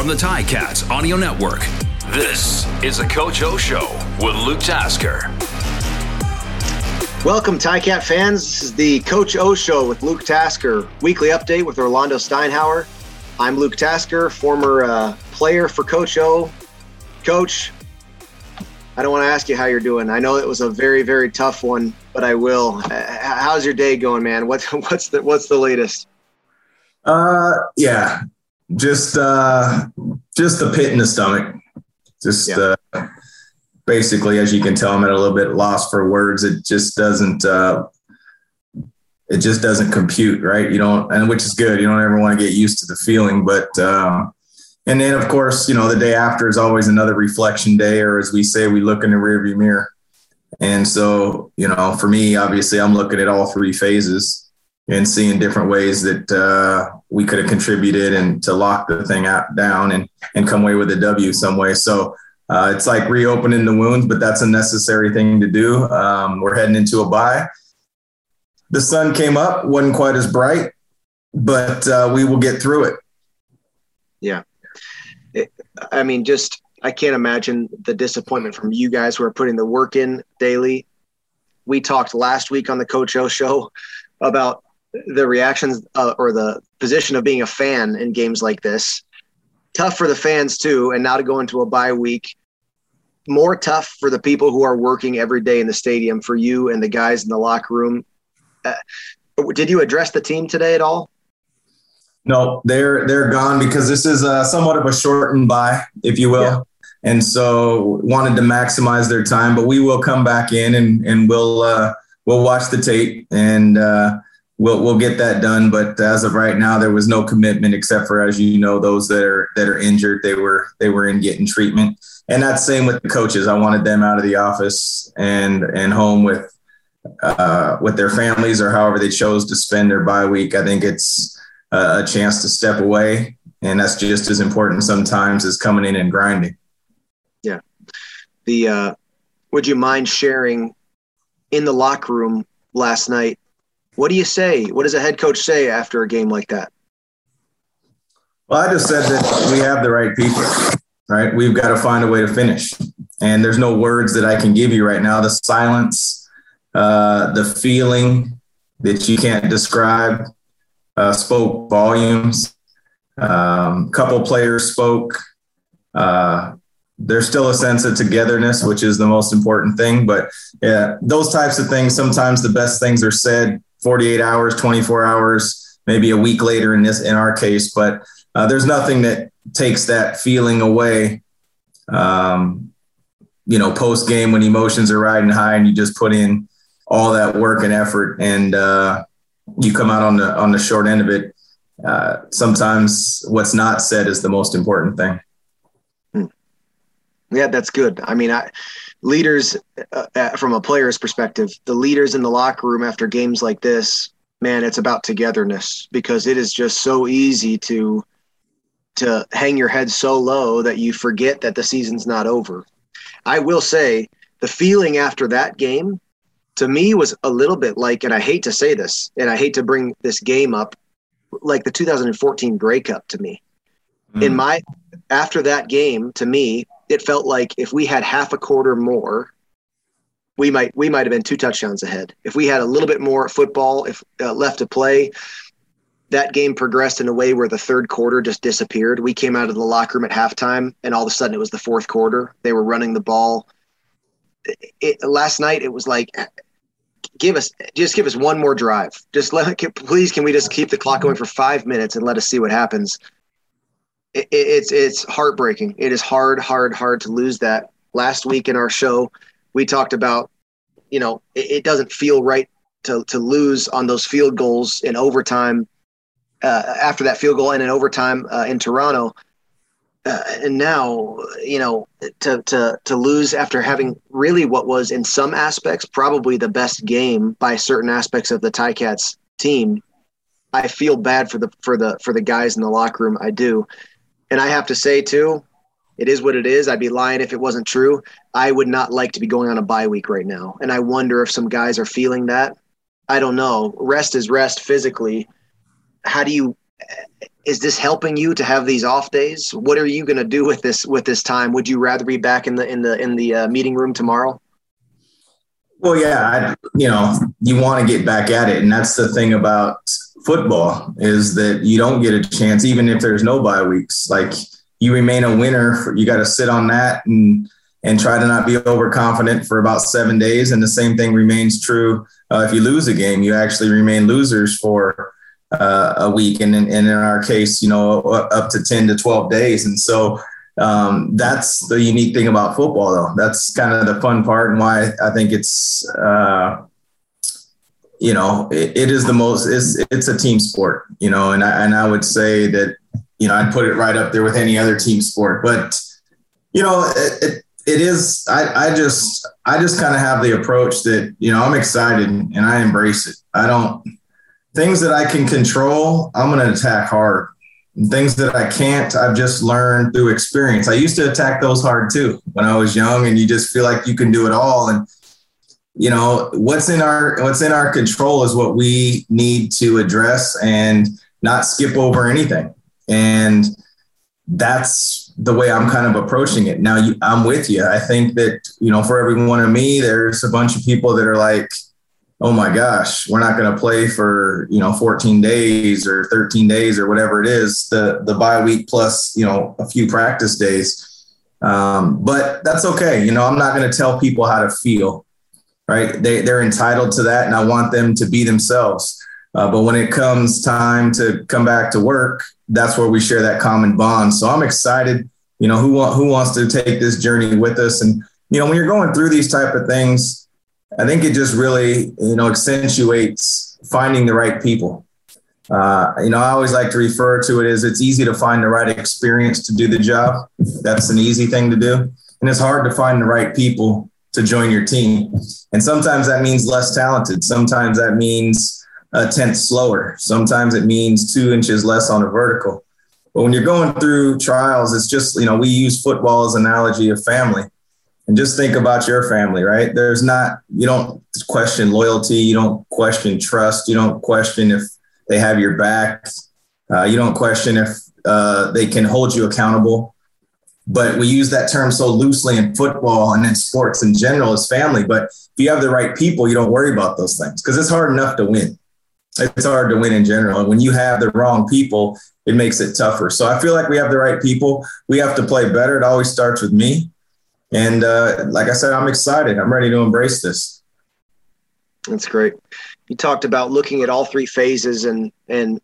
from the Ticats Audio Network, this is the Coach O Show with Luke Tasker. Welcome, Ticat fans. This is the Coach O Show with Luke Tasker, weekly update with Orlando Steinhauer. I'm Luke Tasker, former uh, player for Coach O. Coach, I don't want to ask you how you're doing. I know it was a very, very tough one, but I will. Uh, how's your day going, man? What's what's the what's the latest? Uh, yeah, just uh, just the pit in the stomach. Just yeah. uh, basically, as you can tell, I'm at a little bit lost for words. It just doesn't. Uh, it just doesn't compute, right? You don't, and which is good. You don't ever want to get used to the feeling, but. Um, and then, of course, you know, the day after is always another reflection day, or as we say, we look in the rearview mirror. And so, you know, for me, obviously, I'm looking at all three phases and seeing different ways that uh, we could have contributed and to lock the thing out, down and and come away with a W some way. So uh, it's like reopening the wounds, but that's a necessary thing to do. Um, we're heading into a bye. The sun came up, wasn't quite as bright, but uh, we will get through it. Yeah, it, I mean, just I can't imagine the disappointment from you guys who are putting the work in daily. We talked last week on the Coach O show about the reactions uh, or the position of being a fan in games like this. Tough for the fans too, and now to go into a bye week. More tough for the people who are working every day in the stadium. For you and the guys in the locker room. Uh, did you address the team today at all? No, they're they're gone because this is a, somewhat of a shortened bye, if you will. Yeah. And so wanted to maximize their time, but we will come back in and and we'll uh, we'll watch the tape and uh, we'll we'll get that done. But as of right now, there was no commitment except for, as you know, those that are that are injured. They were they were in getting treatment, and that's same with the coaches. I wanted them out of the office and and home with uh, with their families or however they chose to spend their bye week. I think it's a chance to step away, and that's just as important sometimes as coming in and grinding. Yeah. The uh, would you mind sharing in the locker room last night what do you say? What does a head coach say after a game like that? Well, I just said that we have the right people, right? We've got to find a way to finish. And there's no words that I can give you right now. The silence, uh, the feeling that you can't describe uh, spoke volumes. A um, couple players spoke. Uh, there's still a sense of togetherness, which is the most important thing. But yeah, those types of things, sometimes the best things are said 48 hours, 24 hours, maybe a week later in this in our case. But uh, there's nothing that takes that feeling away. Um, you know, post game when emotions are riding high and you just put in all that work and effort and uh, you come out on the on the short end of it. Uh, sometimes what's not said is the most important thing. Yeah, that's good. I mean, I leaders uh, uh, from a player's perspective, the leaders in the locker room after games like this, man, it's about togetherness because it is just so easy to to hang your head so low that you forget that the season's not over. I will say the feeling after that game to me was a little bit like, and I hate to say this, and I hate to bring this game up, like the 2014 Grey Cup to me. Mm. In my after that game, to me, it felt like if we had half a quarter more, we might we might have been two touchdowns ahead. If we had a little bit more football if uh, left to play, that game progressed in a way where the third quarter just disappeared. We came out of the locker room at halftime, and all of a sudden it was the fourth quarter. They were running the ball. It, last night it was like, give us just give us one more drive. Just let please can we just keep the clock going for five minutes and let us see what happens it, it's it's heartbreaking. It is hard, hard, hard to lose that. Last week in our show, we talked about, you know, it, it doesn't feel right to to lose on those field goals in overtime. Uh, after that field goal and in overtime uh, in Toronto, uh, and now you know to to to lose after having really what was in some aspects probably the best game by certain aspects of the Ticats team. I feel bad for the for the for the guys in the locker room. I do, and I have to say too, it is what it is. I'd be lying if it wasn't true. I would not like to be going on a bye week right now. And I wonder if some guys are feeling that. I don't know. Rest is rest physically. How do you is this helping you to have these off days? What are you going to do with this with this time? Would you rather be back in the in the in the uh, meeting room tomorrow? Well, yeah, I, you know, you want to get back at it, and that's the thing about football is that you don't get a chance, even if there's no bye weeks. Like you remain a winner. You got to sit on that and and try to not be overconfident for about seven days. And the same thing remains true uh, if you lose a game. You actually remain losers for uh, a week, and in, and in our case, you know, up to ten to twelve days. And so um, that's the unique thing about football, though. That's kind of the fun part, and why I think it's. Uh, you know, it, it is the most. It's it's a team sport, you know, and I and I would say that you know, I'd put it right up there with any other team sport. But, you know, it, it, it is, I, I just, I just kind of have the approach that, you know, I'm excited and I embrace it. I don't, things that I can control, I'm going to attack hard. And things that I can't, I've just learned through experience. I used to attack those hard too when I was young, and you just feel like you can do it all. And you know what's in our what's in our control is what we need to address and not skip over anything. And that's the way I'm kind of approaching it. Now, you, I'm with you. I think that, you know, for every one of me, there's a bunch of people that are like, oh my gosh, we're not going to play for, you know, 14 days or 13 days or whatever it is, the, the bye week plus, you know, a few practice days. Um, but that's okay. You know, I'm not going to tell people how to feel, right? They, they're entitled to that. And I want them to be themselves. Uh, but when it comes time to come back to work, that's where we share that common bond. So I'm excited. You know, who who wants to take this journey with us? And you know, when you're going through these type of things, I think it just really you know accentuates finding the right people. Uh, you know, I always like to refer to it as it's easy to find the right experience to do the job. That's an easy thing to do, and it's hard to find the right people to join your team. And sometimes that means less talented. Sometimes that means a tenth slower. Sometimes it means two inches less on a vertical. But when you're going through trials, it's just, you know, we use football as an analogy of family. And just think about your family, right? There's not, you don't question loyalty. You don't question trust. You don't question if they have your back. Uh, you don't question if uh, they can hold you accountable. But we use that term so loosely in football and in sports in general as family. But if you have the right people, you don't worry about those things because it's hard enough to win it's hard to win in general. And when you have the wrong people, it makes it tougher. So I feel like we have the right people. We have to play better. It always starts with me. And uh, like I said, I'm excited. I'm ready to embrace this. That's great. You talked about looking at all three phases and and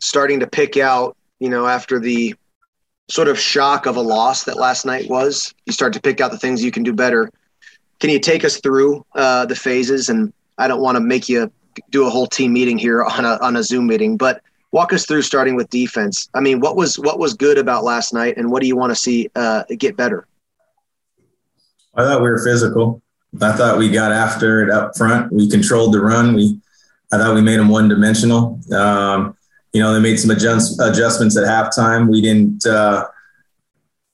starting to pick out, you know, after the sort of shock of a loss that last night was, you start to pick out the things you can do better. Can you take us through uh, the phases? And I don't want to make you do a whole team meeting here on a on a Zoom meeting, but walk us through starting with defense. I mean, what was what was good about last night, and what do you want to see uh, get better? I thought we were physical. I thought we got after it up front. We controlled the run. We, I thought we made them one dimensional. Um, you know, they made some adjust, adjustments at halftime. We didn't. Uh,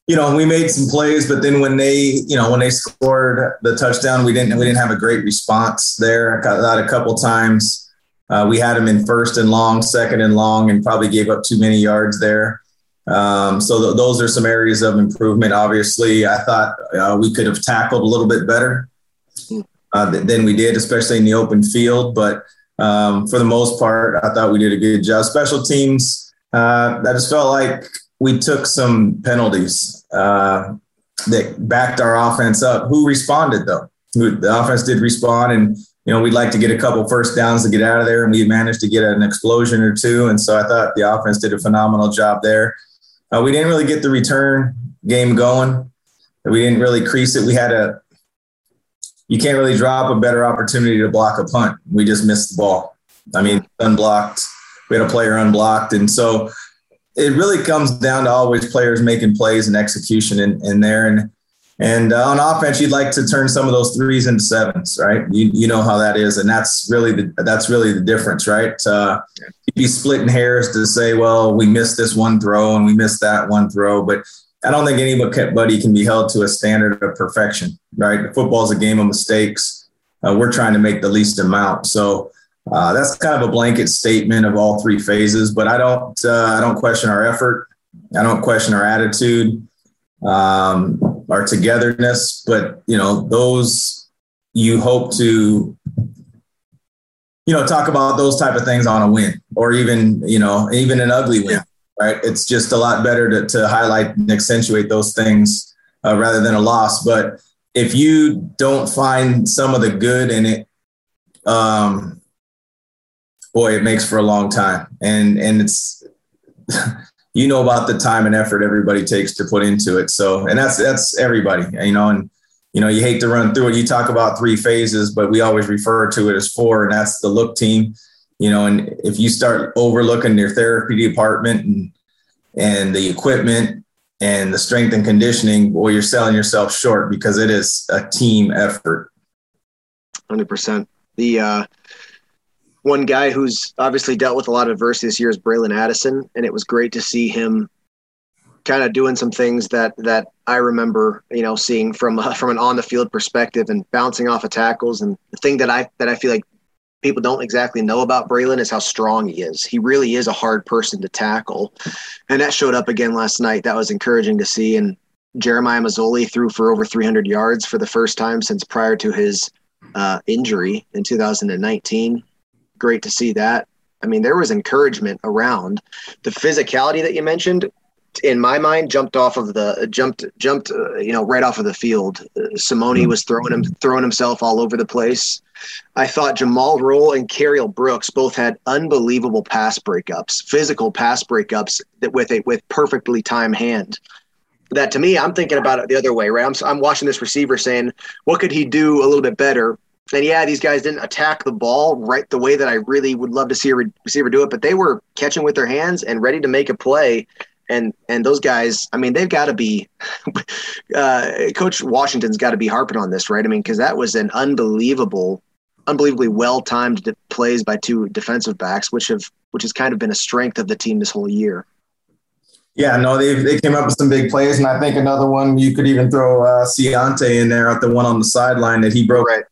you know, we made some plays, but then when they, you know, when they scored the touchdown, we didn't we didn't have a great response there. I got that a couple times. Uh, we had them in first and long, second and long, and probably gave up too many yards there. Um, so th- those are some areas of improvement. Obviously, I thought uh, we could have tackled a little bit better uh, th- than we did, especially in the open field. But um, for the most part, I thought we did a good job. Special teams, uh, I just felt like we took some penalties uh, that backed our offense up. Who responded though? The offense did respond, and you know we'd like to get a couple first downs to get out of there, and we managed to get an explosion or two. And so I thought the offense did a phenomenal job there. Uh, we didn't really get the return game going. We didn't really crease it. We had a you can't really drop a better opportunity to block a punt. We just missed the ball. I mean, unblocked. We had a player unblocked, and so it really comes down to always players making plays and execution in, in there. And and uh, on offense, you'd like to turn some of those threes into sevens, right? You, you know how that is, and that's really the that's really the difference, right? Uh, you'd be splitting hairs to say, well, we missed this one throw and we missed that one throw, but I don't think anybody buddy can be held to a standard of perfection, right? Football is a game of mistakes. Uh, we're trying to make the least amount, so uh, that's kind of a blanket statement of all three phases. But I don't uh, I don't question our effort. I don't question our attitude, um, our togetherness. But you know those you hope to you know talk about those type of things on a win or even you know even an ugly win. Right? It's just a lot better to, to highlight and accentuate those things uh, rather than a loss. But if you don't find some of the good in it, um, boy, it makes for a long time. And and it's you know about the time and effort everybody takes to put into it. So and that's that's everybody, you know, and you know, you hate to run through it. You talk about three phases, but we always refer to it as four, and that's the look team. You know, and if you start overlooking your therapy department and and the equipment and the strength and conditioning, well, you're selling yourself short because it is a team effort. Hundred percent. The uh, one guy who's obviously dealt with a lot of adversity this year is Bralon Addison, and it was great to see him kind of doing some things that that I remember, you know, seeing from uh, from an on the field perspective and bouncing off of tackles. And the thing that I that I feel like people don't exactly know about Bralon is how strong he is. He really is a hard person to tackle, and that showed up again last night. That was encouraging to see. And Jeremiah Masoli threw for over 300 yards for the first time since prior to his uh, injury in 2019 great to see that. I mean, there was encouragement around the physicality that you mentioned. In my mind, jumped off of the jumped jumped uh, you know right off of the field. Uh, Simoni was throwing him throwing himself all over the place. I thought Jumal Rolle and Cariel Brooks both had unbelievable pass breakups, physical pass breakups that with a with perfectly timed hand. That to me, I'm thinking about it the other way, right? I'm I'm watching this receiver saying, what could he do a little bit better? and yeah, these guys didn't attack the ball right the way that I really would love to see a receiver do it, but they were catching with their hands and ready to make a play. And and those guys, I mean, they've got to be. Uh, Coach Washington's got to be harping on this, right? I mean, because that was an unbelievable, unbelievably well timed plays by two defensive backs, which have which has kind of been a strength of the team this whole year. Yeah, no, they they came up with some big plays, and I think another one you could even throw uh, Ciante in there at the one on the sideline that he broke right.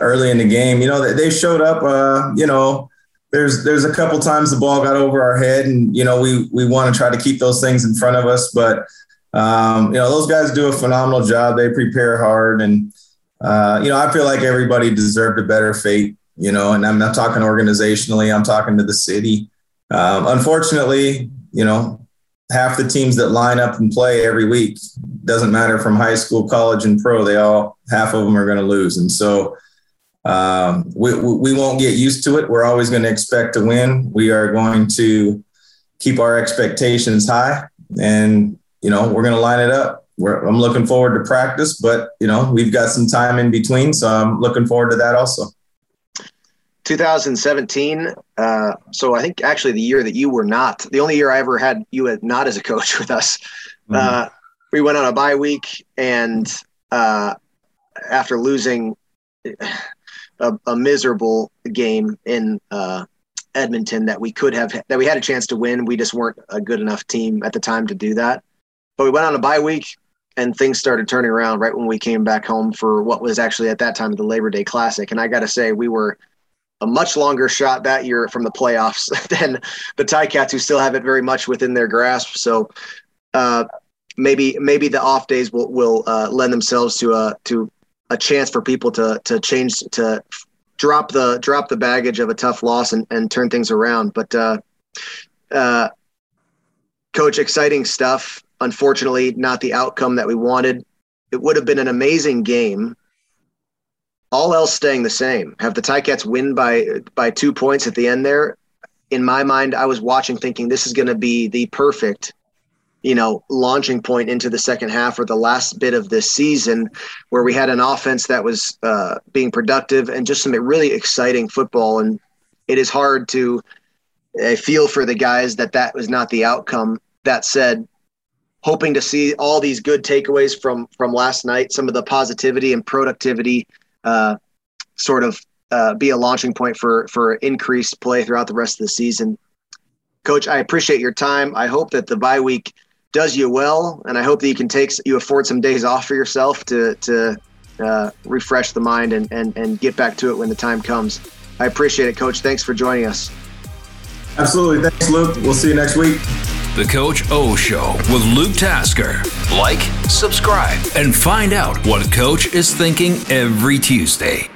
early in the game. You know, they, they showed up. Uh, you know, there's there's a couple times the ball got over our head, and you know we we want to try to keep those things in front of us, but um, you know those guys do a phenomenal job. They prepare hard, and uh, you know I feel like everybody deserved a better fate. You know, and I'm not talking organizationally. I'm talking to the city. Um, unfortunately, you know half the teams that line up and play every week doesn't matter from high school, college, and pro. They all half of them are going to lose, and so um, we we won't get used to it. We're always going to expect to win. We are going to keep our expectations high, and you know we're going to line it up. We're, I'm looking forward to practice, but you know we've got some time in between, so I'm looking forward to that also. 2017. Uh, so I think actually the year that you were not the only year I ever had you not as a coach with us. Mm-hmm. Uh, we went on a bye week, and uh, after losing a, a, miserable game in uh, Edmonton that we could have that we had a chance to win, we just weren't a good enough team at the time to do that. But we went on a bye week, and things started turning around right when we came back home for what was actually at that time the Labor Day Classic. And I got to say, we were a much longer shot that year from the playoffs than the Ticats, who still have it very much within their grasp. So uh, maybe maybe the off days will will uh, lend themselves to a to a chance for people to to change to drop the drop the baggage of a tough loss and, and turn things around. But uh, uh, coach, exciting stuff. Unfortunately, not the outcome that we wanted. It would have been an amazing game all else staying the same. Have the Ticats win by by two points at the end there? In my mind, I was watching thinking this is going to be the perfect, you know, launching point into the second half or the last bit of this season, where we had an offense that was uh, being productive and just some really exciting football. And it is hard to uh, feel for the guys that that was not the outcome. That said, hoping to see all these good takeaways from from last night, some of the positivity and productivity uh, sort of uh, be a launching point for for increased play throughout the rest of the season. Coach, I appreciate your time. I hope that the bye week does you well, and I hope that you can take you afford some days off for yourself to to uh, refresh the mind and, and and get back to it when the time comes. I appreciate it, Coach. Thanks for joining us. Absolutely. Thanks, Luke. We'll see you next week. The Coach O Show with Luke Tasker. Like, subscribe, and find out what Coach is thinking every Tuesday.